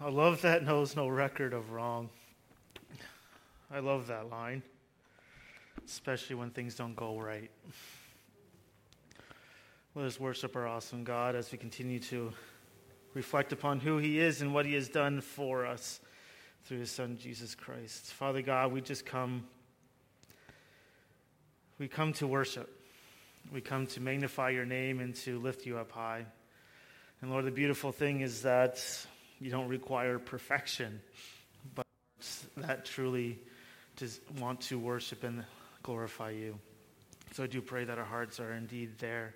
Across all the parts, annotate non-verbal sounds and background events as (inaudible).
A love that knows no record of wrong. I love that line, especially when things don't go right. Let us worship our awesome God as we continue to reflect upon who He is and what He has done for us through His Son, Jesus Christ. Father God, we just come. We come to worship. We come to magnify your name and to lift you up high. And Lord, the beautiful thing is that you don't require perfection, but that truly does want to worship and glorify you. So I do pray that our hearts are indeed there.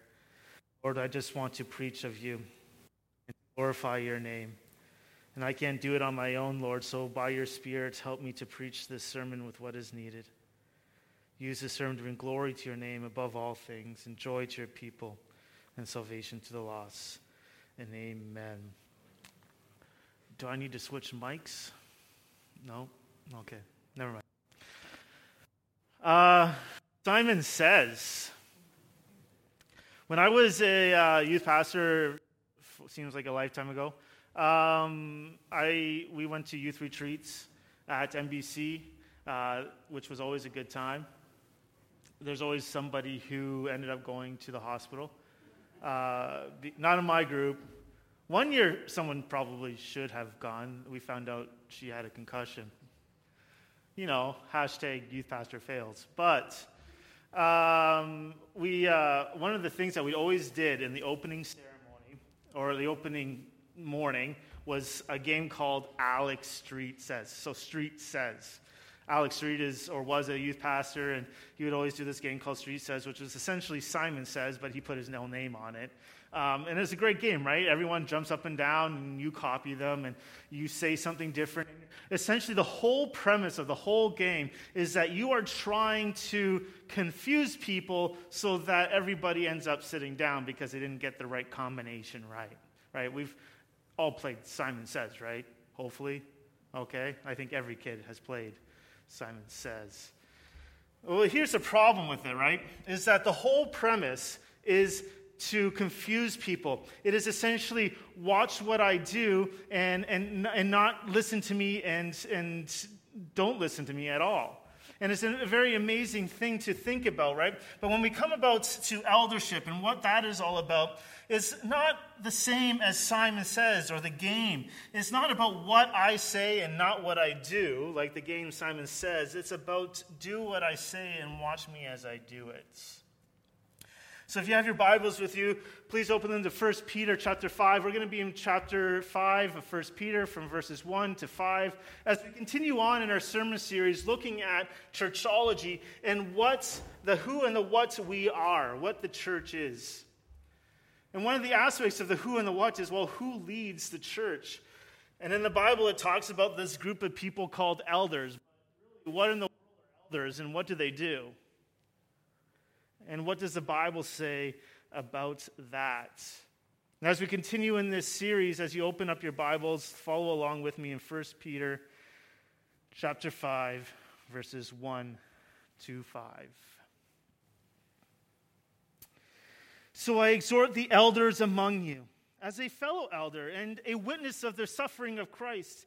Lord, I just want to preach of you and glorify your name. And I can't do it on my own, Lord, so by your Spirit, help me to preach this sermon with what is needed. Use this sermon to bring glory to your name above all things, and joy to your people, and salvation to the lost. And amen. Do I need to switch mics? No? Okay, never mind. Uh, Simon says, when I was a uh, youth pastor, seems like a lifetime ago, um, I, we went to youth retreats at NBC, uh, which was always a good time. There's always somebody who ended up going to the hospital. Uh, not in my group, one year, someone probably should have gone. We found out she had a concussion. You know, hashtag youth pastor fails. But um, we, uh, one of the things that we always did in the opening ceremony or the opening morning was a game called Alex Street Says. So, Street Says. Alex Street is or was a youth pastor, and he would always do this game called Street Says, which was essentially Simon Says, but he put his own name on it. Um, and it's a great game, right? Everyone jumps up and down, and you copy them, and you say something different. Essentially, the whole premise of the whole game is that you are trying to confuse people so that everybody ends up sitting down because they didn't get the right combination right. Right? We've all played Simon Says, right? Hopefully. Okay? I think every kid has played Simon Says. Well, here's the problem with it, right? Is that the whole premise is to confuse people. It is essentially watch what I do and, and, and not listen to me and, and don't listen to me at all. And it's a very amazing thing to think about, right? But when we come about to eldership and what that is all about, is not the same as Simon says or the game. It's not about what I say and not what I do, like the game Simon says. It's about do what I say and watch me as I do it. So if you have your Bibles with you, please open them to 1 Peter chapter 5. We're going to be in chapter 5 of 1 Peter from verses 1 to 5 as we continue on in our sermon series looking at churchology and what the who and the what we are, what the church is. And one of the aspects of the who and the what is well, who leads the church? And in the Bible, it talks about this group of people called elders. What in the world are elders and what do they do? And what does the Bible say about that? And as we continue in this series, as you open up your Bibles, follow along with me in 1 Peter chapter 5, verses 1 to 5. So I exhort the elders among you, as a fellow elder and a witness of the suffering of Christ,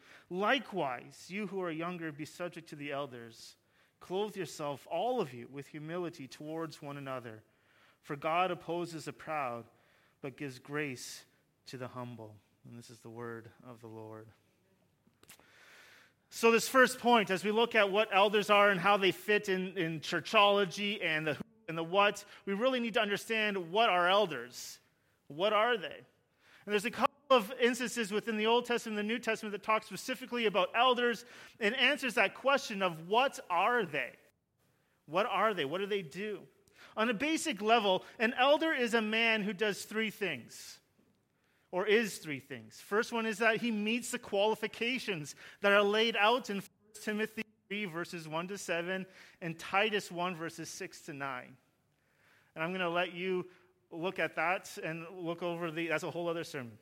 Likewise, you who are younger, be subject to the elders. Clothe yourself, all of you, with humility towards one another. For God opposes the proud, but gives grace to the humble. And this is the word of the Lord. So, this first point, as we look at what elders are and how they fit in, in churchology and the who and the what, we really need to understand what are elders. What are they? And there's a couple of instances within the Old Testament and the New Testament that talk specifically about elders and answers that question of what are they? What are they? What do they do? On a basic level, an elder is a man who does three things, or is three things. First one is that he meets the qualifications that are laid out in 1 Timothy 3, verses 1 to 7, and Titus 1, verses 6 to 9. And I'm going to let you look at that and look over the, that's a whole other sermon.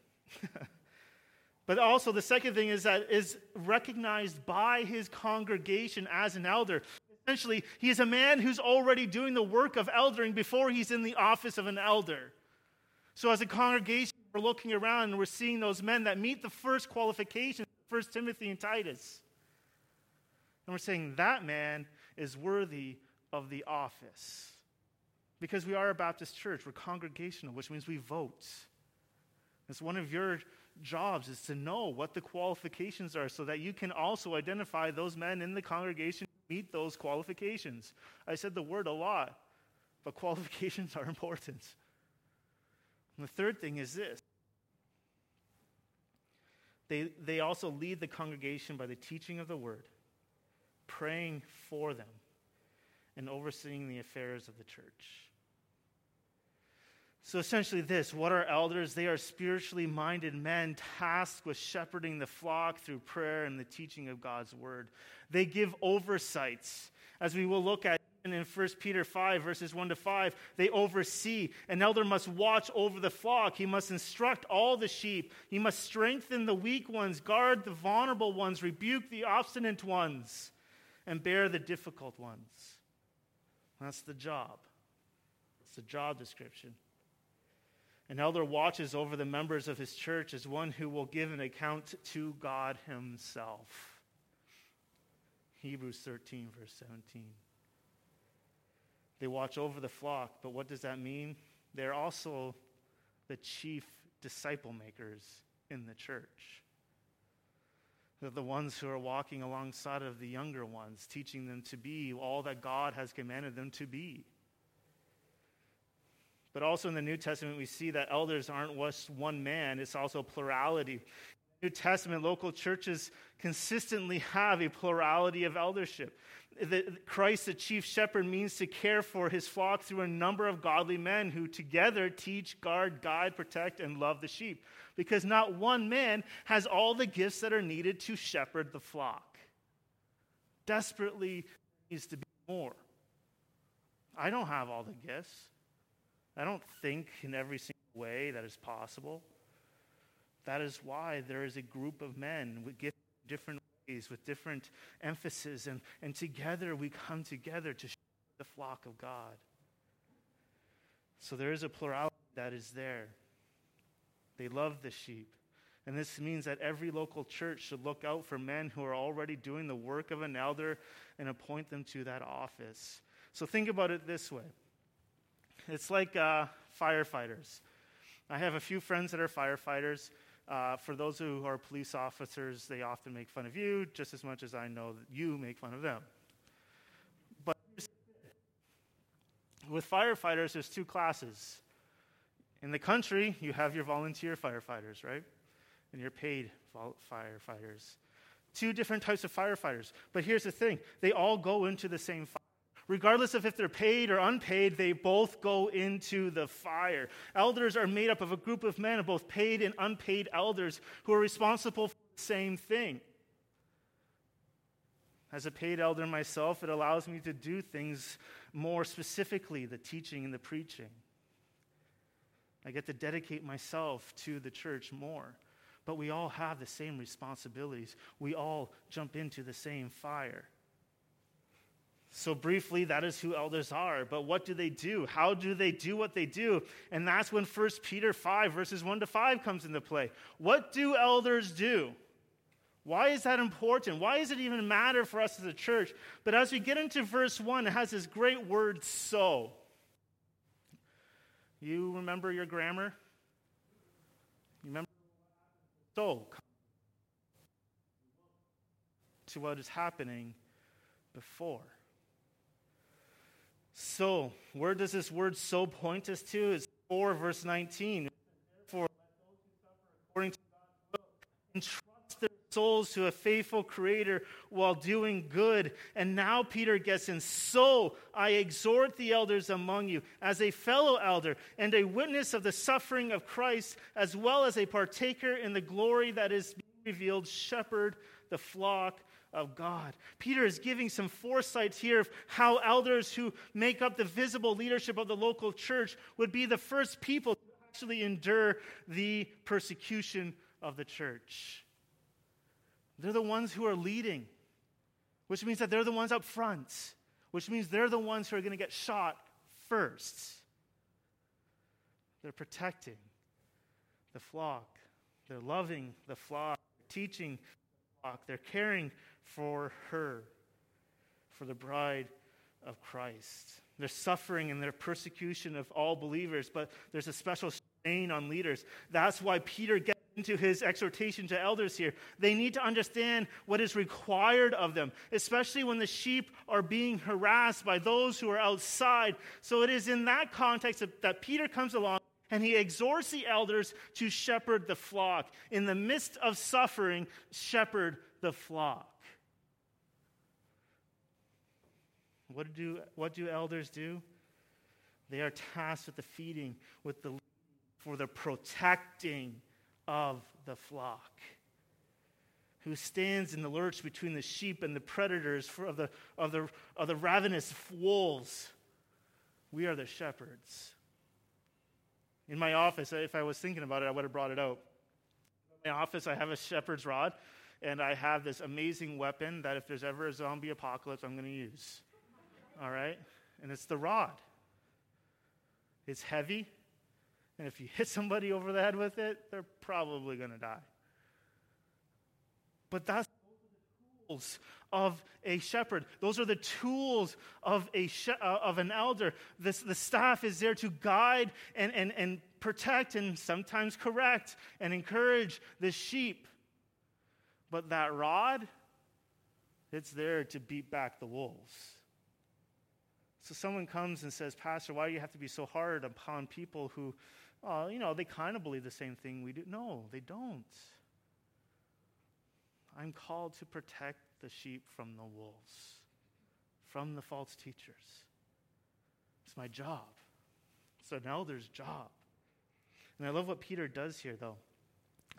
(laughs) but also, the second thing is that is recognized by his congregation as an elder. Essentially, he is a man who's already doing the work of eldering before he's in the office of an elder. So, as a congregation, we're looking around and we're seeing those men that meet the first qualifications, First Timothy and Titus. And we're saying that man is worthy of the office. Because we are a Baptist church, we're congregational, which means we vote. It's one of your jobs is to know what the qualifications are so that you can also identify those men in the congregation who meet those qualifications. I said the word a lot, but (laughs) qualifications are important. And the third thing is this they, they also lead the congregation by the teaching of the word, praying for them, and overseeing the affairs of the church. So essentially, this what are elders? They are spiritually minded men tasked with shepherding the flock through prayer and the teaching of God's word. They give oversights, as we will look at in 1 Peter 5, verses 1 to 5. They oversee. An elder must watch over the flock. He must instruct all the sheep. He must strengthen the weak ones, guard the vulnerable ones, rebuke the obstinate ones, and bear the difficult ones. That's the job. It's the job description. An elder watches over the members of his church as one who will give an account to God himself. Hebrews 13, verse 17. They watch over the flock, but what does that mean? They're also the chief disciple makers in the church. They're the ones who are walking alongside of the younger ones, teaching them to be all that God has commanded them to be. But also in the New Testament, we see that elders aren't just one man, it's also plurality. New Testament local churches consistently have a plurality of eldership. The, Christ, the chief shepherd, means to care for his flock through a number of godly men who together teach, guard, guide, protect, and love the sheep. Because not one man has all the gifts that are needed to shepherd the flock. Desperately needs to be more. I don't have all the gifts. I don't think in every single way that is possible. That is why there is a group of men with different ways, with different emphasis, and, and together we come together to share the flock of God. So there is a plurality that is there. They love the sheep. And this means that every local church should look out for men who are already doing the work of an elder and appoint them to that office. So think about it this way it's like uh, firefighters. I have a few friends that are firefighters. Uh, for those who are police officers, they often make fun of you just as much as I know that you make fun of them. But with firefighters, there's two classes. In the country, you have your volunteer firefighters, right? And your paid firefighters. Two different types of firefighters. But here's the thing they all go into the same fire. Regardless of if they're paid or unpaid, they both go into the fire. Elders are made up of a group of men, both paid and unpaid elders, who are responsible for the same thing. As a paid elder myself, it allows me to do things more specifically the teaching and the preaching. I get to dedicate myself to the church more. But we all have the same responsibilities. We all jump into the same fire. So, briefly, that is who elders are. But what do they do? How do they do what they do? And that's when 1 Peter 5, verses 1 to 5 comes into play. What do elders do? Why is that important? Why does it even matter for us as a church? But as we get into verse 1, it has this great word, so. You remember your grammar? You remember? So. To what is happening before. So, where does this word so point us to? It's 4 verse 19. For according to God's will, entrust their souls to a faithful creator while doing good. And now Peter gets in. So I exhort the elders among you, as a fellow elder and a witness of the suffering of Christ, as well as a partaker in the glory that is revealed, shepherd the flock of God. Peter is giving some foresights here of how elders who make up the visible leadership of the local church would be the first people to actually endure the persecution of the church. They're the ones who are leading, which means that they're the ones up front, which means they're the ones who are going to get shot first. They're protecting the flock, they're loving the flock, teaching flock, they're caring for her, for the bride of Christ. They're suffering and their persecution of all believers, but there's a special strain on leaders. That's why Peter gets into his exhortation to elders here. They need to understand what is required of them, especially when the sheep are being harassed by those who are outside. So it is in that context that Peter comes along and he exhorts the elders to shepherd the flock. In the midst of suffering, shepherd the flock. What do, what do elders do? They are tasked with the feeding, with the for the protecting of the flock. Who stands in the lurch between the sheep and the predators of, the, of, the, of the ravenous wolves? We are the shepherds. In my office, if I was thinking about it, I would have brought it out. In my office, I have a shepherd's rod, and I have this amazing weapon that if there's ever a zombie apocalypse, I'm going to use. All right? And it's the rod. It's heavy, and if you hit somebody over the head with it, they're probably going to die. But that's of a shepherd. Those are the tools of, a she- uh, of an elder. This, the staff is there to guide and, and, and protect and sometimes correct and encourage the sheep. But that rod, it's there to beat back the wolves. So someone comes and says, Pastor, why do you have to be so hard upon people who, uh, you know, they kind of believe the same thing we do? No, they don't. I'm called to protect the sheep from the wolves, from the false teachers. It's my job. It's an elder's job. And I love what Peter does here, though.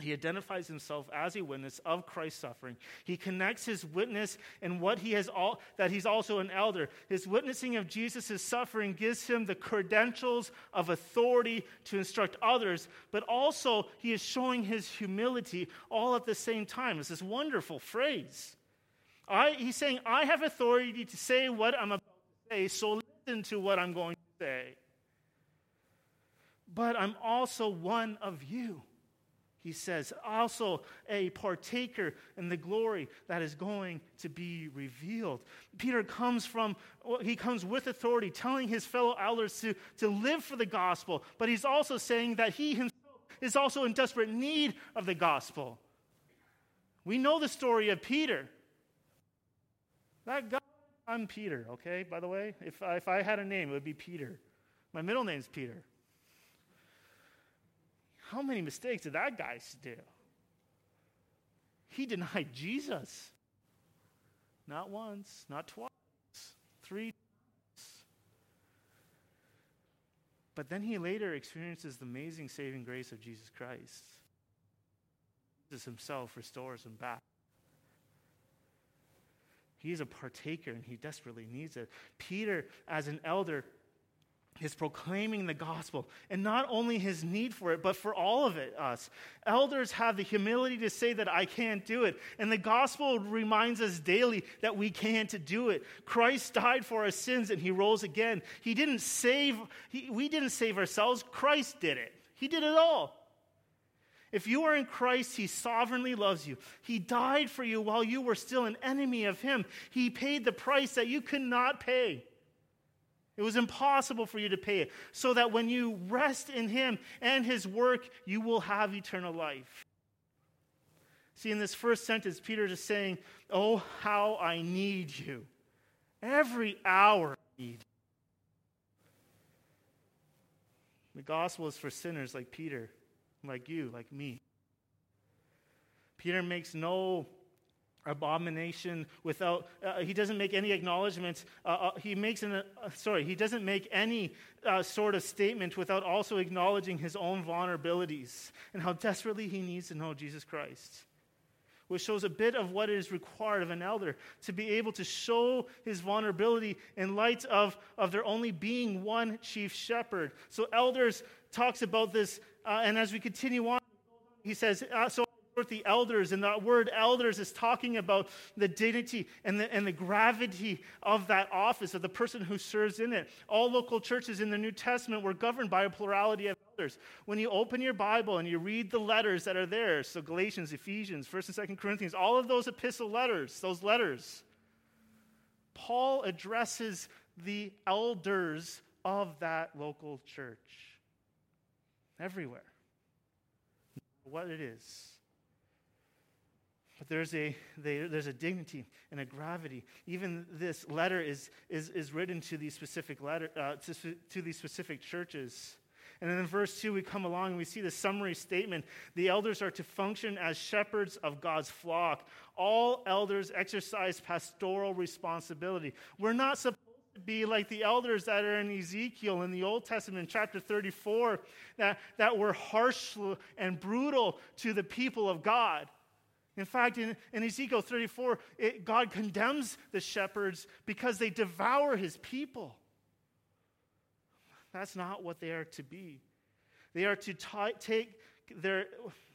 He identifies himself as a witness of Christ's suffering. He connects his witness and what he has all that he's also an elder. His witnessing of Jesus' suffering gives him the credentials of authority to instruct others, but also he is showing his humility all at the same time. It's this wonderful phrase. I, he's saying, I have authority to say what I'm about to say, so listen to what I'm going to say. But I'm also one of you he says, also a partaker in the glory that is going to be revealed. Peter comes from, he comes with authority, telling his fellow elders to, to live for the gospel, but he's also saying that he himself is also in desperate need of the gospel. We know the story of Peter. That guy, I'm Peter, okay, by the way? If, if I had a name, it would be Peter. My middle name is Peter. How many mistakes did that guy do? He denied Jesus. Not once, not twice, three times. But then he later experiences the amazing saving grace of Jesus Christ. Jesus himself restores him back. He's a partaker and he desperately needs it. Peter, as an elder, is proclaiming the gospel and not only his need for it but for all of it us elders have the humility to say that i can't do it and the gospel reminds us daily that we can't do it christ died for our sins and he rose again he didn't save he, we didn't save ourselves christ did it he did it all if you are in Christ, He sovereignly loves you. He died for you while you were still an enemy of Him. He paid the price that you could not pay. It was impossible for you to pay it. So that when you rest in Him and His work, you will have eternal life. See, in this first sentence, Peter is saying, Oh, how I need you. Every hour I need The gospel is for sinners like Peter, like you, like me. Peter makes no abomination without uh, he doesn't make any acknowledgments uh, uh, he makes an uh, sorry he doesn't make any uh, sort of statement without also acknowledging his own vulnerabilities and how desperately he needs to know jesus christ which shows a bit of what is required of an elder to be able to show his vulnerability in light of, of there only being one chief shepherd. So, elders talks about this, uh, and as we continue on, he says, uh, The elders, and the word elders is talking about the dignity and the, and the gravity of that office, of the person who serves in it. All local churches in the New Testament were governed by a plurality of elders. When you open your Bible and you read the letters that are there, so Galatians, Ephesians, 1st and 2nd Corinthians, all of those epistle letters, those letters, Paul addresses the elders of that local church everywhere. What it is. But there's a, there's a dignity and a gravity. Even this letter is, is, is written to these specific letter, uh, to, to these specific churches. And then in verse 2, we come along and we see the summary statement. The elders are to function as shepherds of God's flock. All elders exercise pastoral responsibility. We're not supposed to be like the elders that are in Ezekiel in the Old Testament, chapter 34, that, that were harsh and brutal to the people of God. In fact, in, in Ezekiel 34, it, God condemns the shepherds because they devour his people. That's not what they are to be. They are to t- take their,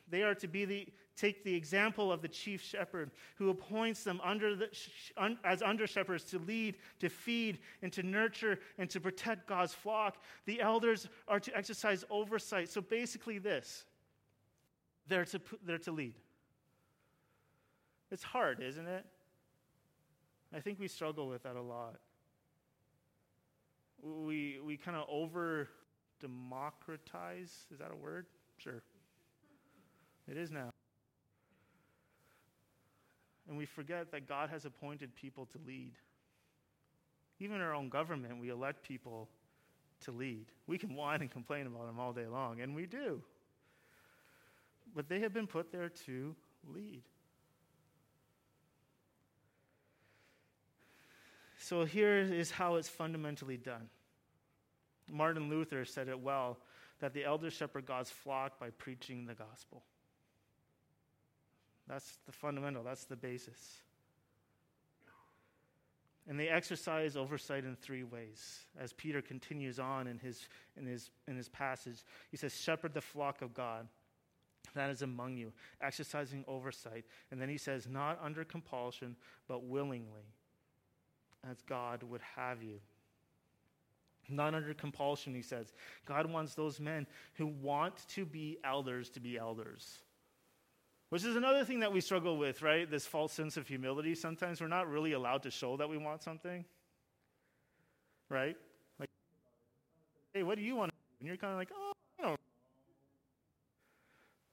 they are to be the, take the example of the chief shepherd who appoints them under the, un, as under shepherds to lead, to feed, and to nurture and to protect God's flock. The elders are to exercise oversight. So basically, this they're to, they're to lead. It's hard, isn't it? I think we struggle with that a lot. We, we kind of over democratize. Is that a word? Sure. It is now. And we forget that God has appointed people to lead. Even our own government, we elect people to lead. We can whine and complain about them all day long, and we do. But they have been put there to lead. So here is how it's fundamentally done. Martin Luther said it well that the elders shepherd God's flock by preaching the gospel. That's the fundamental, that's the basis. And they exercise oversight in three ways. As Peter continues on in his, in his, in his passage, he says, Shepherd the flock of God that is among you, exercising oversight. And then he says, Not under compulsion, but willingly as God would have you. Not under compulsion, he says. God wants those men who want to be elders to be elders. Which is another thing that we struggle with, right? This false sense of humility. Sometimes we're not really allowed to show that we want something. Right? Like, hey, what do you want? And you're kind of like, oh, I don't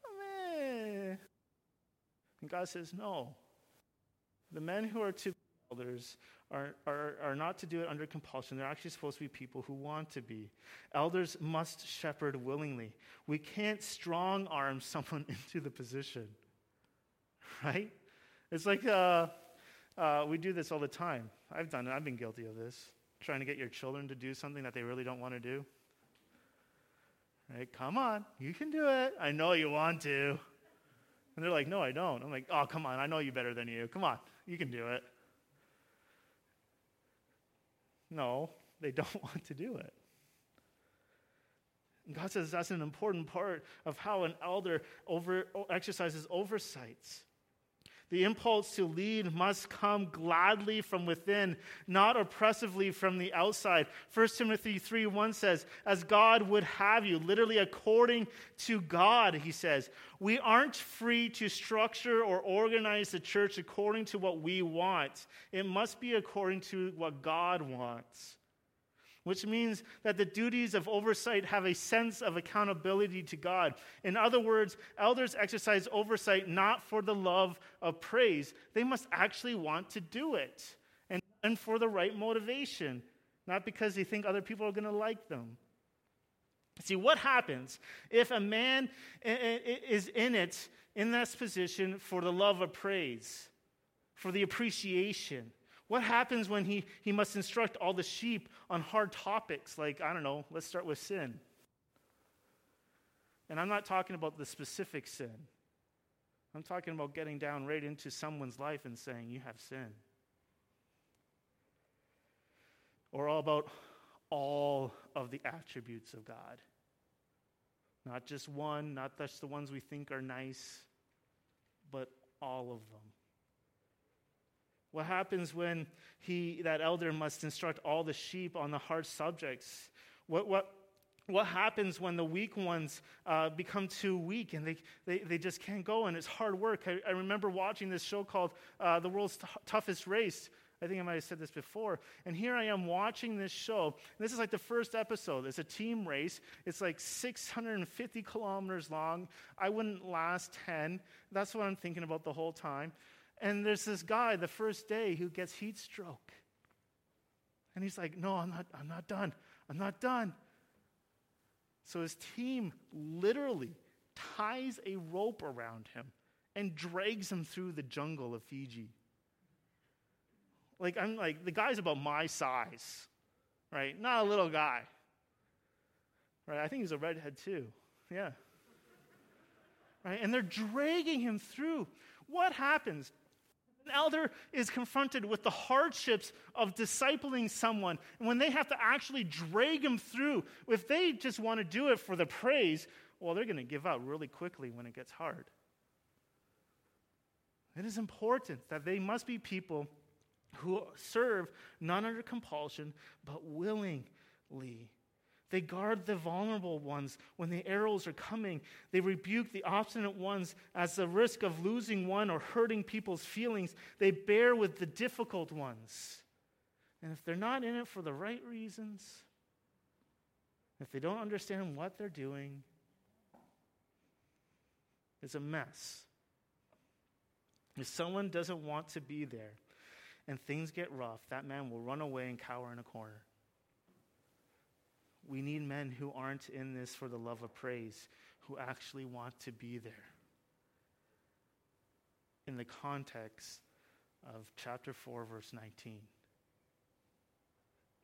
oh, man. And God says, no. The men who are to elders are, are, are not to do it under compulsion. They're actually supposed to be people who want to be. Elders must shepherd willingly. We can't strong arm (laughs) someone into the position, right? It's like uh, uh, we do this all the time. I've done it, I've been guilty of this. Trying to get your children to do something that they really don't want to do. Right? Come on, you can do it. I know you want to. And they're like, no, I don't. I'm like, oh, come on, I know you better than you. Come on, you can do it. No, they (laughs) don't want to do it. And God says that's an important part of how an elder over, exercises oversights. The impulse to lead must come gladly from within, not oppressively from the outside. 1 Timothy 3 1 says, As God would have you, literally according to God, he says. We aren't free to structure or organize the church according to what we want, it must be according to what God wants which means that the duties of oversight have a sense of accountability to God. In other words, elders exercise oversight not for the love of praise, they must actually want to do it and, and for the right motivation, not because they think other people are going to like them. See, what happens if a man is in it, in this position, for the love of praise, for the appreciation? What happens when he, he must instruct all the sheep on hard topics like, I don't know, let's start with sin? And I'm not talking about the specific sin. I'm talking about getting down right into someone's life and saying, You have sin. Or all about all of the attributes of God. Not just one, not just the ones we think are nice, but all of them. What happens when he, that elder must instruct all the sheep on the hard subjects? What, what, what happens when the weak ones uh, become too weak and they, they, they just can't go and it's hard work? I, I remember watching this show called uh, The World's T- Toughest Race. I think I might have said this before. And here I am watching this show. This is like the first episode. It's a team race. It's like 650 kilometers long. I wouldn't last 10. That's what I'm thinking about the whole time. And there's this guy the first day who gets heat stroke. And he's like, No, I'm not, I'm not done. I'm not done. So his team literally ties a rope around him and drags him through the jungle of Fiji. Like, I'm like, the guy's about my size, right? Not a little guy. Right? I think he's a redhead too. Yeah. Right? And they're dragging him through. What happens? An elder is confronted with the hardships of discipling someone. And when they have to actually drag them through, if they just want to do it for the praise, well, they're going to give up really quickly when it gets hard. It is important that they must be people who serve not under compulsion, but willingly. They guard the vulnerable ones when the arrows are coming. They rebuke the obstinate ones as the risk of losing one or hurting people's feelings. They bear with the difficult ones. And if they're not in it for the right reasons, if they don't understand what they're doing, it's a mess. If someone doesn't want to be there and things get rough, that man will run away and cower in a corner. We need men who aren't in this for the love of praise, who actually want to be there. In the context of chapter 4, verse 19.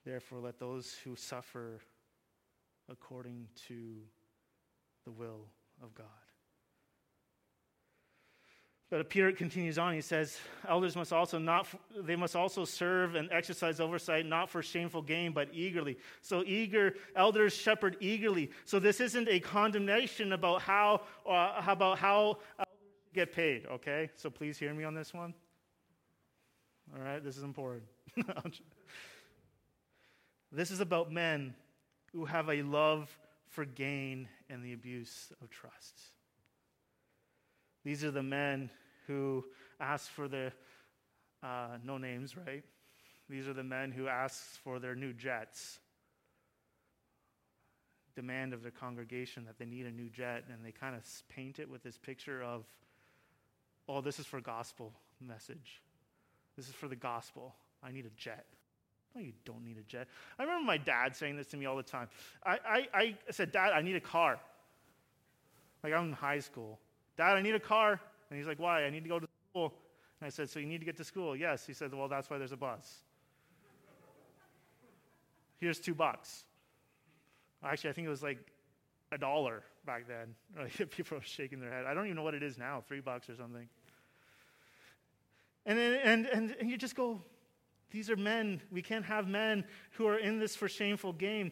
Therefore, let those who suffer according to the will of God. But Peter continues on. He says, "Elders must also not they must also serve and exercise oversight not for shameful gain, but eagerly. So eager elders shepherd eagerly. So this isn't a condemnation about how uh, about how elders get paid. Okay, so please hear me on this one. All right, this is important. (laughs) this is about men who have a love for gain and the abuse of trust. These are the men who ask for the, uh, no names, right? These are the men who ask for their new jets. Demand of their congregation that they need a new jet, and they kind of paint it with this picture of, oh, this is for gospel message. This is for the gospel. I need a jet. No, you don't need a jet. I remember my dad saying this to me all the time. I, I, I said, Dad, I need a car. Like I'm in high school. Dad, I need a car. And he's like, Why? I need to go to school. And I said, So you need to get to school? Yes. He said, Well, that's why there's a bus. Here's two bucks. Actually, I think it was like a dollar back then. (laughs) People are shaking their head. I don't even know what it is now, three bucks or something. And, and, and, and you just go, these are men. We can't have men who are in this for shameful gain.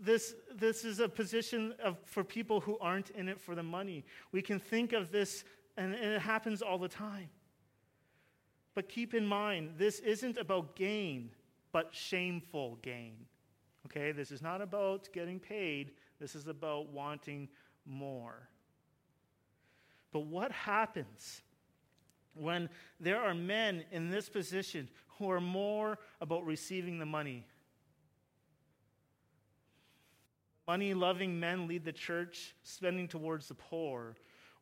This, this is a position of, for people who aren't in it for the money. We can think of this, and, and it happens all the time. But keep in mind, this isn't about gain, but shameful gain. Okay? This is not about getting paid, this is about wanting more. But what happens when there are men in this position who are more about receiving the money. Money loving men lead the church, spending towards the poor,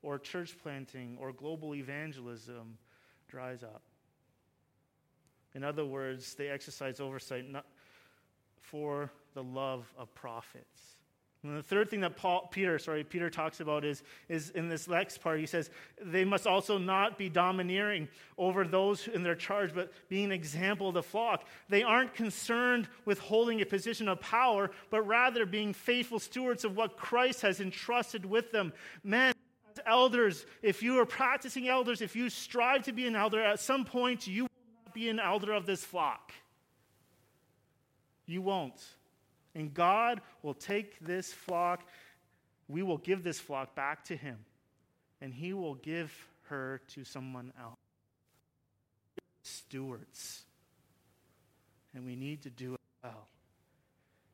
or church planting, or global evangelism dries up. In other words, they exercise oversight not for the love of profits. And the third thing that Paul, Peter, sorry, Peter talks about is, is in this next part, he says, they must also not be domineering over those in their charge, but being an example of the flock. They aren't concerned with holding a position of power, but rather being faithful stewards of what Christ has entrusted with them. Men, elders, if you are practicing elders, if you strive to be an elder, at some point you will not be an elder of this flock. You won't. And God will take this flock, we will give this flock back to Him, and He will give her to someone else. Stewards. And we need to do it well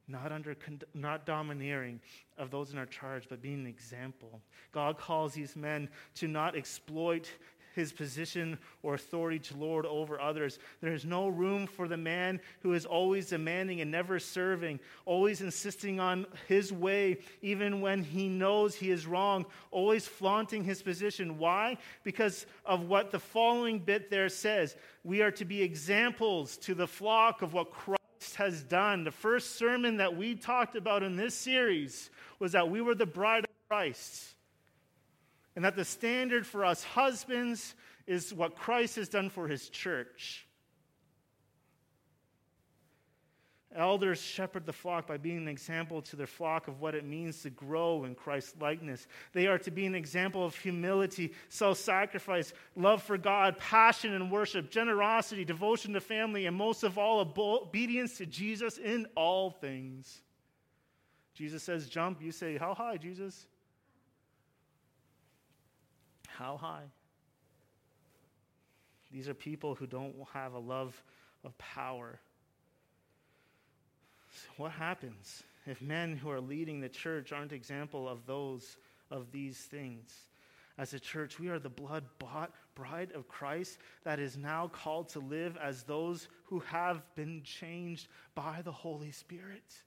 not under not domineering of those in our charge but being an example god calls these men to not exploit his position or authority to lord over others there is no room for the man who is always demanding and never serving always insisting on his way even when he knows he is wrong always flaunting his position why because of what the following bit there says we are to be examples to the flock of what christ has done. The first sermon that we talked about in this series was that we were the bride of Christ. And that the standard for us husbands is what Christ has done for his church. Elders shepherd the flock by being an example to their flock of what it means to grow in Christ's likeness. They are to be an example of humility, self sacrifice, love for God, passion and worship, generosity, devotion to family, and most of all, obedience to Jesus in all things. Jesus says, Jump. You say, How high, Jesus? How high? These are people who don't have a love of power what happens if men who are leading the church aren't example of those of these things? As a church, we are the blood bought bride of Christ that is now called to live as those who have been changed by the Holy Spirit.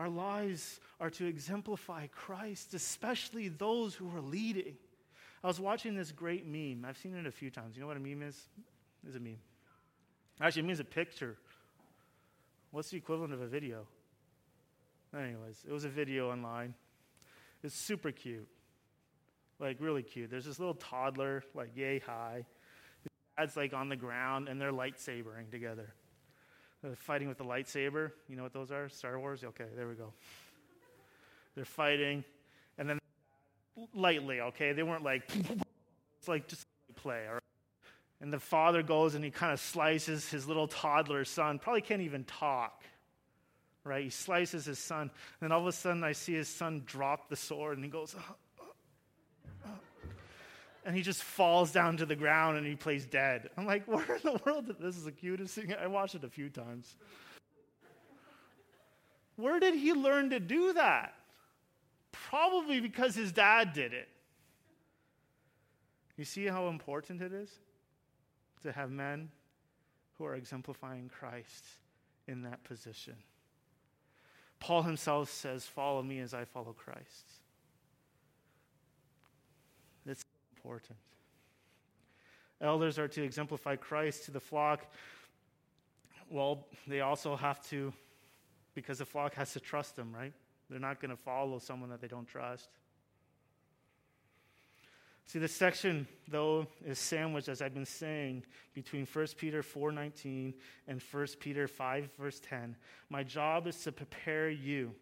Our lives are to exemplify Christ, especially those who are leading. I was watching this great meme. I've seen it a few times. You know what a meme is? It's a meme. Actually, it means a picture What's the equivalent of a video? Anyways, it was a video online. It's super cute. Like, really cute. There's this little toddler, like, yay high. His dad's, like, on the ground, and they're lightsabering together. They're fighting with the lightsaber. You know what those are? Star Wars? Okay, there we go. They're fighting, and then lightly, okay? They weren't like, it's like just play, all right? And the father goes and he kind of slices his little toddler son, probably can't even talk, right? He slices his son. And then all of a sudden, I see his son drop the sword and he goes, uh, uh, uh. And he just falls down to the ground and he plays dead. I'm like, where in the world? This is the cutest thing. I watched it a few times. Where did he learn to do that? Probably because his dad did it. You see how important it is? to have men who are exemplifying Christ in that position. Paul himself says, Follow me as I follow Christ. It's important. Elders are to exemplify Christ to the flock. Well, they also have to, because the flock has to trust them, right? They're not going to follow someone that they don't trust. See, this section, though, is sandwiched, as I've been saying, between 1 Peter 4.19 and 1 Peter 5, verse 10. My job is to prepare you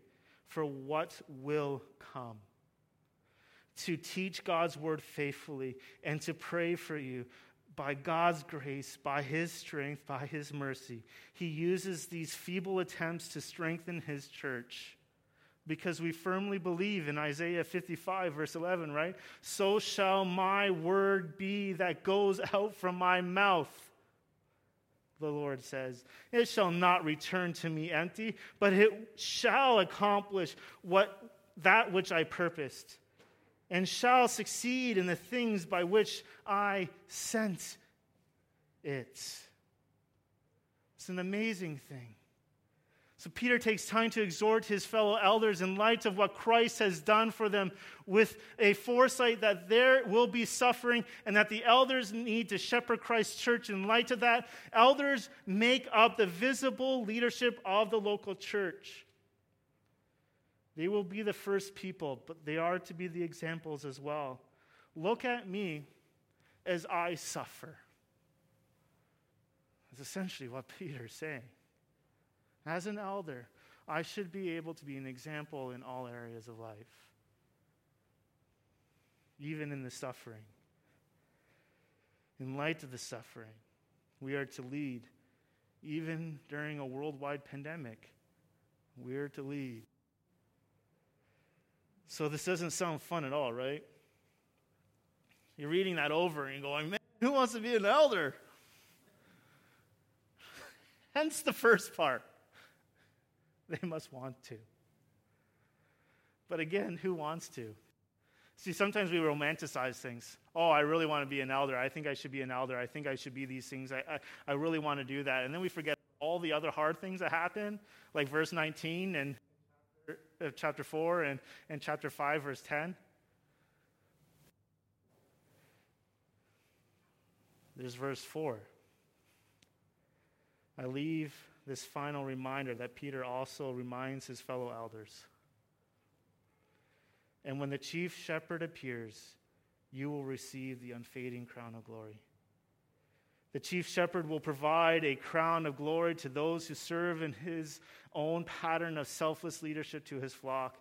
for what will come, to teach God's word faithfully, and to pray for you by God's grace, by His strength, by His mercy. He uses these feeble attempts to strengthen His church because we firmly believe in Isaiah 55, verse 11, right? So shall my word be that goes out from my mouth, the Lord says. It shall not return to me empty, but it shall accomplish what, that which I purposed, and shall succeed in the things by which I sent it. It's an amazing thing. So Peter takes time to exhort his fellow elders in light of what Christ has done for them with a foresight that there will be suffering and that the elders need to shepherd Christ's church in light of that. Elders make up the visible leadership of the local church. They will be the first people, but they are to be the examples as well. Look at me as I suffer. That's essentially what (laughs) Peter's saying. As an elder, I should be able to be an example in all areas of life. even in the suffering. In light of the suffering, we are to lead, even during a worldwide pandemic. We are to lead. So, this doesn't sound fun at all, right? You're reading that over and going, man, who wants to be an elder? (laughs) Hence the first part. They must want to. But again, who wants to? See, sometimes we romanticize things. Oh, I really want to be an elder. I think I should be an elder. I think I should be these things. I, I, I really want to do that. And then we forget all the other hard things that happen, like verse 19 and uh, chapter 4 and, and chapter 5, verse 10. There's verse 4. I leave this final reminder that Peter also reminds his fellow elders. And when the chief shepherd appears, you will receive the unfading crown of glory. The chief shepherd will provide a crown of glory to those who serve in his own pattern of selfless leadership to his flock.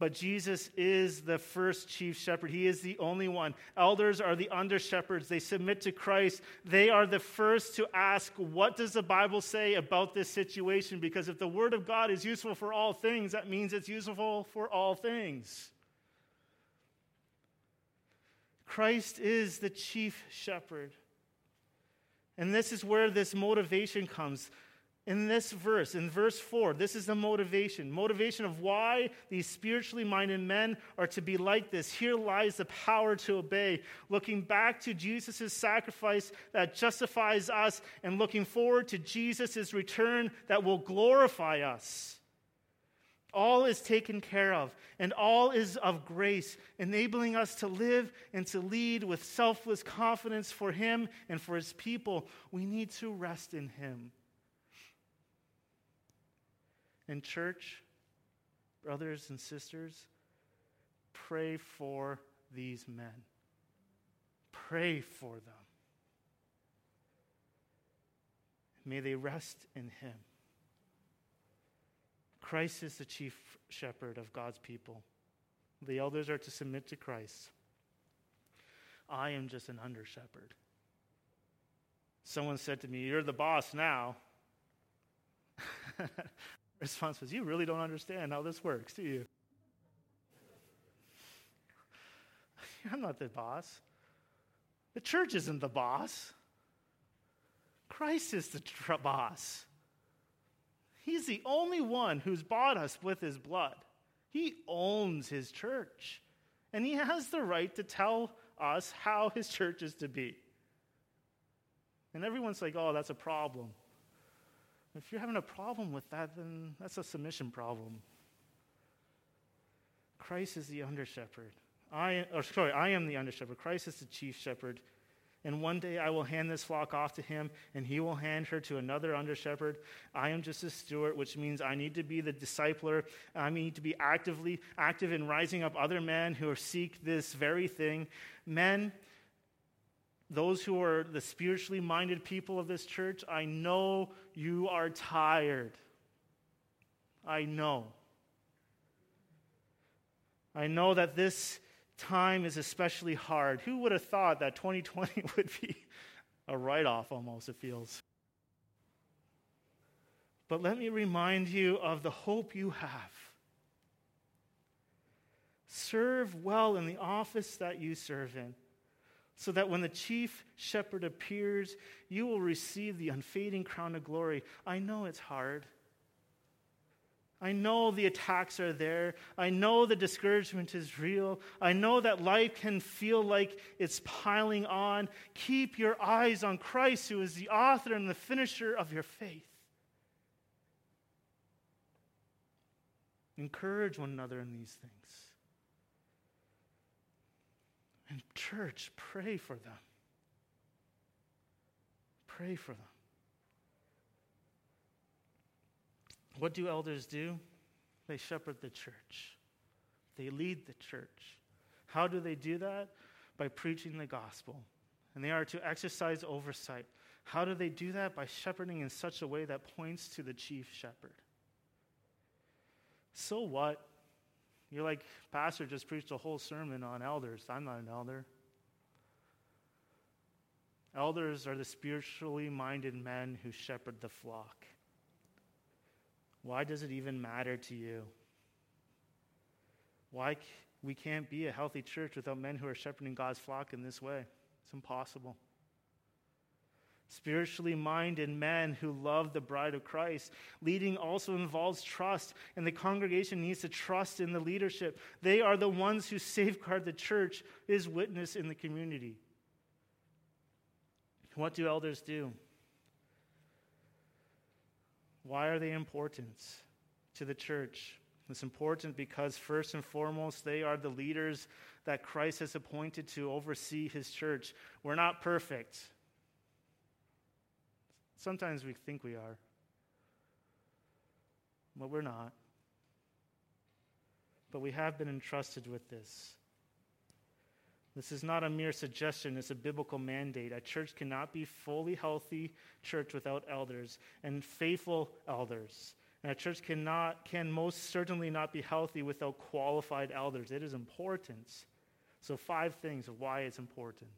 But Jesus is the first chief shepherd. He is the only one. Elders are the under shepherds. They submit to Christ. They are the first to ask, What does the Bible say about this situation? Because if the Word of God is useful for all things, that means it's useful for all things. Christ is the chief shepherd. And this is where this motivation comes in this verse, in verse 4, this is the motivation. Motivation of why these spiritually minded men are to be like this. Here lies the power to obey. Looking back to Jesus' sacrifice that justifies us, and looking forward to Jesus' return that will glorify us. All is taken care of, and all is of grace, enabling us to live and to lead with selfless confidence for Him and for His people. We need to rest in Him. In church, brothers and sisters, pray for these men. Pray for them. May they rest in Him. Christ is the chief shepherd of God's people. The elders are to submit to Christ. I am just an under shepherd. Someone said to me, You're the boss now. (laughs) response was, You really don't understand how this works, do you? (laughs) I'm not the boss. The church isn't the boss. Christ is the tr- boss. He's the only one who's bought us with his blood. He owns his church. And he has the right to tell us how his church is to be. And everyone's like, oh, that's a problem. If you're having a problem with that, then that's a submission problem. Christ is the under shepherd. I, or sorry, I am the under shepherd. Christ is the chief shepherd. And one day I will hand this flock off to him, and he will hand her to another under shepherd. I am just a steward, which means I need to be the discipler. I need to be actively active in rising up other men who seek this very thing. Men those who are the spiritually minded people of this church, I know you are tired. I know. I know that this time is especially hard. Who would have thought that 2020 (laughs) would be a write off almost, it feels? But let me remind you of the hope you have. Serve well in the office that you serve in so that when the chief shepherd appears, you will receive the unfading crown of glory. I know it's hard. I know the attacks are there. I know the discouragement is real. I know that life can feel like it's piling on. Keep your eyes on Christ, who is the author and the finisher of your faith. Encourage one another in these things. And, church, pray for them. Pray for them. What do elders do? They shepherd the church, they lead the church. How do they do that? By preaching the gospel. And they are to exercise oversight. How do they do that? By shepherding in such a way that points to the chief shepherd. So what You're like, Pastor just preached a whole sermon on elders. I'm not an elder. Elders are the spiritually minded men who shepherd the flock. Why does it even matter to you? Why we can't be a healthy church without men who are shepherding God's flock in this way? It's impossible. Spiritually minded men who love the bride of Christ. Leading also involves trust, and the congregation needs to trust in the leadership. They are the ones who safeguard the church, is witness in the community. What do elders do? Why are they important to the church? It's important because, first and foremost, they are the leaders that Christ has appointed to oversee his church. We're not perfect. Sometimes we think we are, but we're not. But we have been entrusted with this. This is not a mere suggestion, it's a biblical mandate. A church cannot be fully healthy church without elders and faithful elders. And a church cannot can most certainly not be healthy without qualified elders. It is important. So five things of why it's important.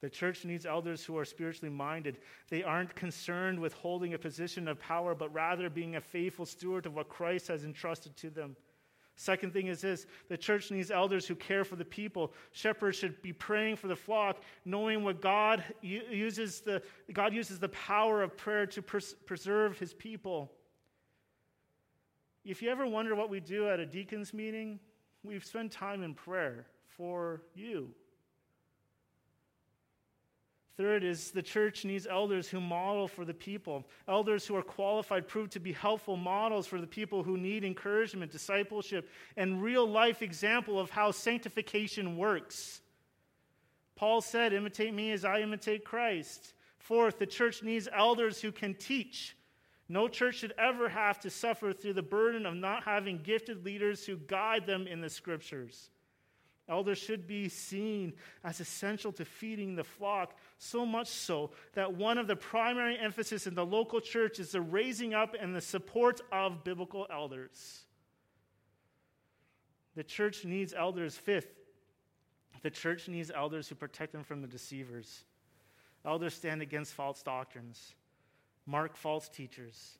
The church needs elders who are spiritually minded. They aren't concerned with holding a position of power, but rather being a faithful steward of what Christ has entrusted to them. Second thing is this the church needs elders who care for the people. Shepherds should be praying for the flock, knowing what God uses the, God uses the power of prayer to pres- preserve his people. If you ever wonder what we do at a deacons meeting, we spend time in prayer for you. Third is the church needs elders who model for the people. Elders who are qualified prove to be helpful models for the people who need encouragement, discipleship, and real life example of how sanctification works. Paul said, Imitate me as I imitate Christ. Fourth, the church needs elders who can teach. No church should ever have to suffer through the burden of not having gifted leaders who guide them in the scriptures. Elders should be seen as essential to feeding the flock, so much so that one of the primary emphasis in the local church is the raising up and the support of biblical elders. The church needs elders. Fifth, the church needs elders who protect them from the deceivers. Elders stand against false doctrines mark false teachers,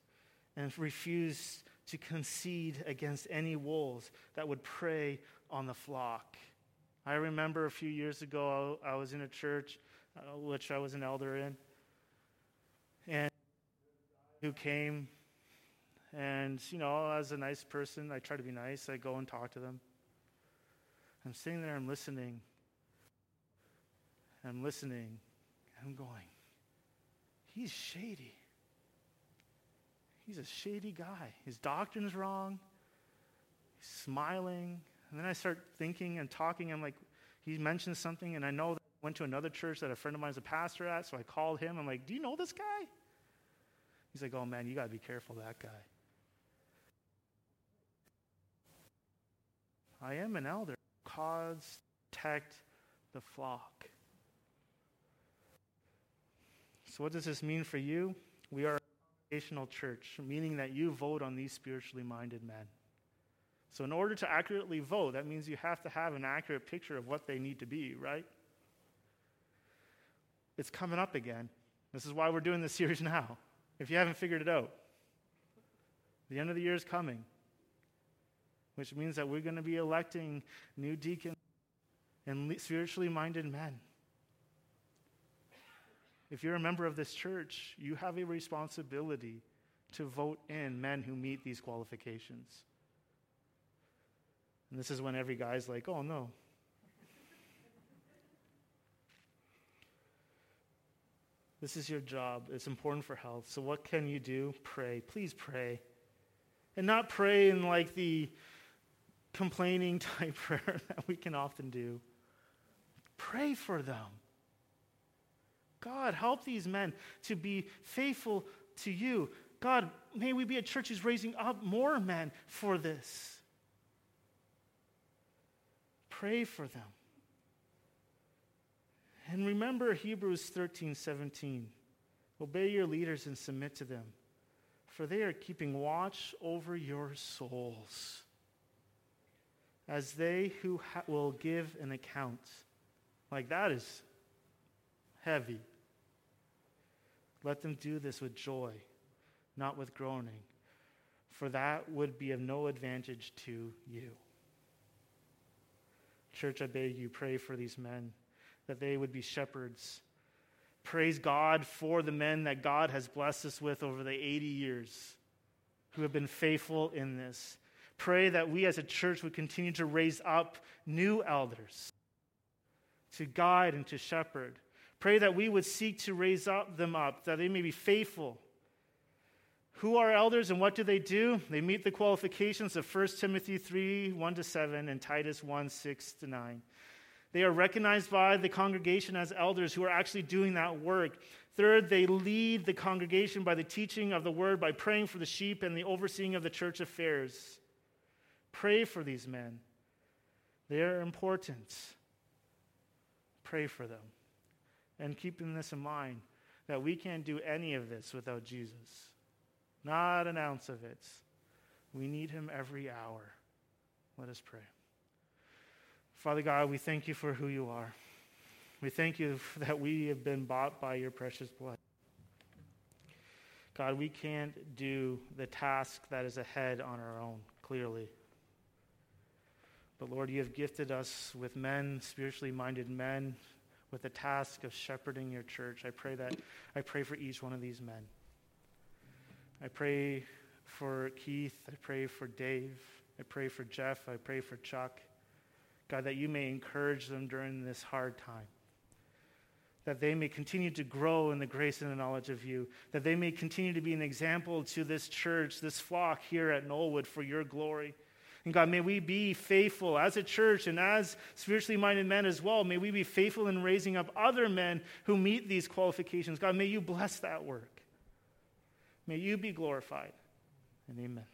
and refuse to concede against any wolves that would prey on the flock. I remember a few years ago, I was in a church uh, which I was an elder in, and who came, and you know, as a nice person, I try to be nice. I go and talk to them. I'm sitting there, I'm listening. I'm listening. I'm going, he's shady. He's a shady guy. His doctrine's wrong. He's smiling. And then I start thinking and talking. I'm like, he mentioned something, and I know that I went to another church that a friend of mine is a pastor at, so I called him. I'm like, Do you know this guy? He's like, Oh man, you got to be careful that guy. I am an elder. Cause, protect the flock. So, what does this mean for you? We are a congregational church, meaning that you vote on these spiritually minded men. So, in order to accurately vote, that means you have to have an accurate picture of what they need to be, right? It's coming up again. This is why we're doing this (laughs) series now, if you haven't figured it out. The end of the year is coming, which means that we're going to be electing new deacons and spiritually minded men. If you're a member of this church, you have a responsibility to vote in men who meet these qualifications. And this is when every guy's like, oh no. This is your job. It's important for health. So, what can you do? Pray. Please pray. And not pray in like the complaining (laughs) type prayer that we can often do. Pray for them. God, help these men to be faithful to you. God, may we be a church who's raising up more men for this. Pray for them. And remember Hebrews 13 17. Obey your leaders and submit to them, for they are keeping watch over your souls. as they who ha- will give an account. Like that is heavy. Let them do this with joy, not with groaning, for that would be of no advantage to you. Church, I beg you, pray for these men, that they would be shepherds. Praise God for the men that God has blessed us with over the 80 years who have been faithful in this. Pray that we as a church would continue to raise up new elders to guide and to shepherd. Pray that we would seek to raise up them up, that they may be faithful. Who are elders and what do they do? They meet the qualifications of 1 Timothy 3 1 to 7 and Titus 1 6 to 9. They are recognized by the congregation as elders who are actually doing that work. Third, they lead the congregation by the teaching of the word, by praying for the sheep and the overseeing of the church affairs. Pray for these men. They are important. Pray for them. And keeping this in mind, that we can't do any of this without Jesus. Not an ounce of it. We need him every hour. Let us pray. Father God, we thank you for who you are. We thank you (laughs) that we have been bought by your precious blood. God, we can't do the task that is ahead on our own, clearly. But Lord, you have gifted us with men, spiritually minded men, with the task of shepherding your church. I pray that I pray for each one of these men. I pray for Keith. I pray for Dave. I pray for Jeff. I pray for Chuck. God, that you may encourage them during this hard time. That they may continue to grow in the grace and the knowledge of you. That they may continue to be an example to this church, this flock here at Knollwood for your glory. And God, may we be faithful as a church and as spiritually minded men as well. May we be faithful in raising up other men who meet these qualifications. God, may you bless that work. May you be glorified. And amen.